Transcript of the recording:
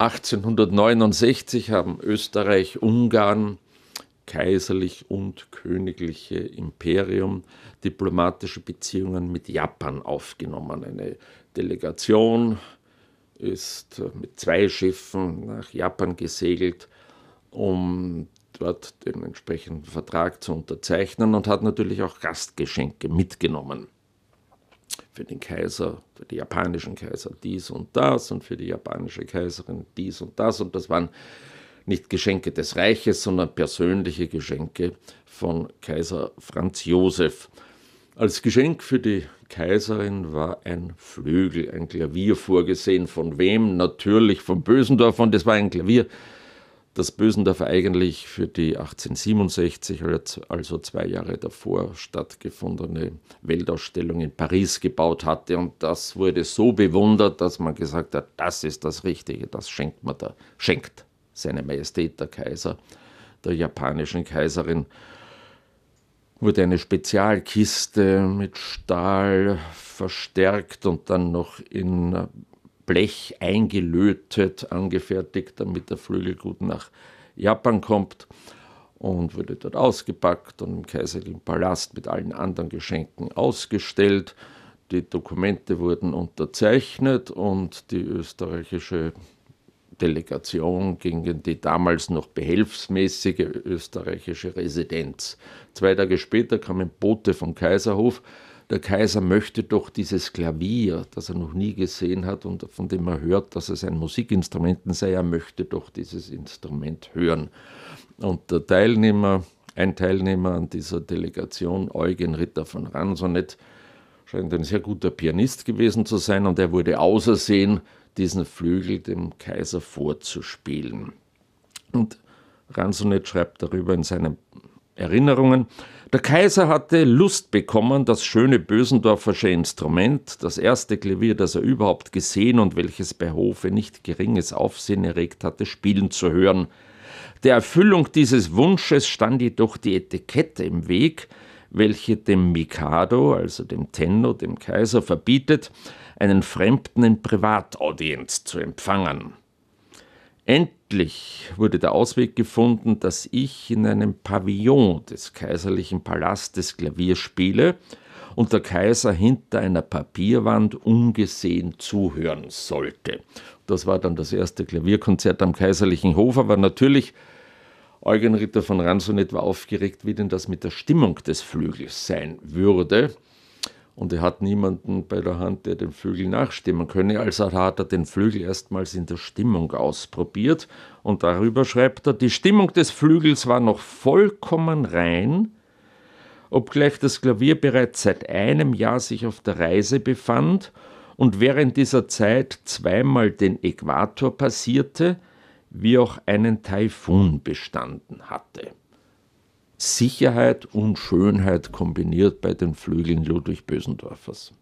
1869 haben Österreich, Ungarn, kaiserlich und königliche Imperium diplomatische Beziehungen mit Japan aufgenommen. Eine Delegation ist mit zwei Schiffen nach Japan gesegelt, um dort den entsprechenden Vertrag zu unterzeichnen und hat natürlich auch Gastgeschenke mitgenommen. Für den Kaiser, für die japanischen Kaiser dies und das und für die japanische Kaiserin dies und das. Und das waren nicht Geschenke des Reiches, sondern persönliche Geschenke von Kaiser Franz Josef. Als Geschenk für die Kaiserin war ein Flügel, ein Klavier vorgesehen. Von wem? Natürlich von Bösendorf. Und es war ein Klavier, das Bösendorf eigentlich für die 1867, also zwei Jahre davor stattgefundene Weltausstellung in Paris gebaut hatte. Und das wurde so bewundert, dass man gesagt hat, das ist das Richtige, das schenkt man da, schenkt seine Majestät der Kaiser, der japanischen Kaiserin wurde eine Spezialkiste mit Stahl verstärkt und dann noch in Blech eingelötet, angefertigt, damit der Flügel gut nach Japan kommt und wurde dort ausgepackt und im kaiserlichen Palast mit allen anderen Geschenken ausgestellt. Die Dokumente wurden unterzeichnet und die österreichische Delegation ging in die damals noch behelfsmäßige österreichische Residenz. Zwei Tage später kam ein Bote vom Kaiserhof. Der Kaiser möchte doch dieses Klavier, das er noch nie gesehen hat und von dem er hört, dass es ein Musikinstrument sei, er möchte doch dieses Instrument hören. Und der Teilnehmer, ein Teilnehmer an dieser Delegation, Eugen Ritter von Ransonet, scheint ein sehr guter Pianist gewesen zu sein und er wurde ausersehen, diesen Flügel dem Kaiser vorzuspielen. Und Ransonet schreibt darüber in seinen Erinnerungen, der Kaiser hatte Lust bekommen, das schöne Bösendorfersche Instrument, das erste Klavier, das er überhaupt gesehen und welches bei Hofe nicht geringes Aufsehen erregt hatte, spielen zu hören. Der Erfüllung dieses Wunsches stand jedoch die Etikette im Weg, welche dem Mikado, also dem Tenno, dem Kaiser, verbietet, einen Fremden in Privataudienz zu empfangen. Endlich wurde der Ausweg gefunden, dass ich in einem Pavillon des kaiserlichen Palastes Klavier spiele und der Kaiser hinter einer Papierwand ungesehen zuhören sollte. Das war dann das erste Klavierkonzert am kaiserlichen Hof, aber natürlich Eugen Ritter von Ransonet war aufgeregt, wie denn das mit der Stimmung des Flügels sein würde und er hat niemanden bei der Hand, der den Flügel nachstimmen könne. Also hat er den Flügel erstmals in der Stimmung ausprobiert und darüber schreibt er, die Stimmung des Flügels war noch vollkommen rein, obgleich das Klavier bereits seit einem Jahr sich auf der Reise befand und während dieser Zeit zweimal den Äquator passierte, wie auch einen Taifun bestanden hatte. Sicherheit und Schönheit kombiniert bei den Flügeln Ludwig Bösendorfers.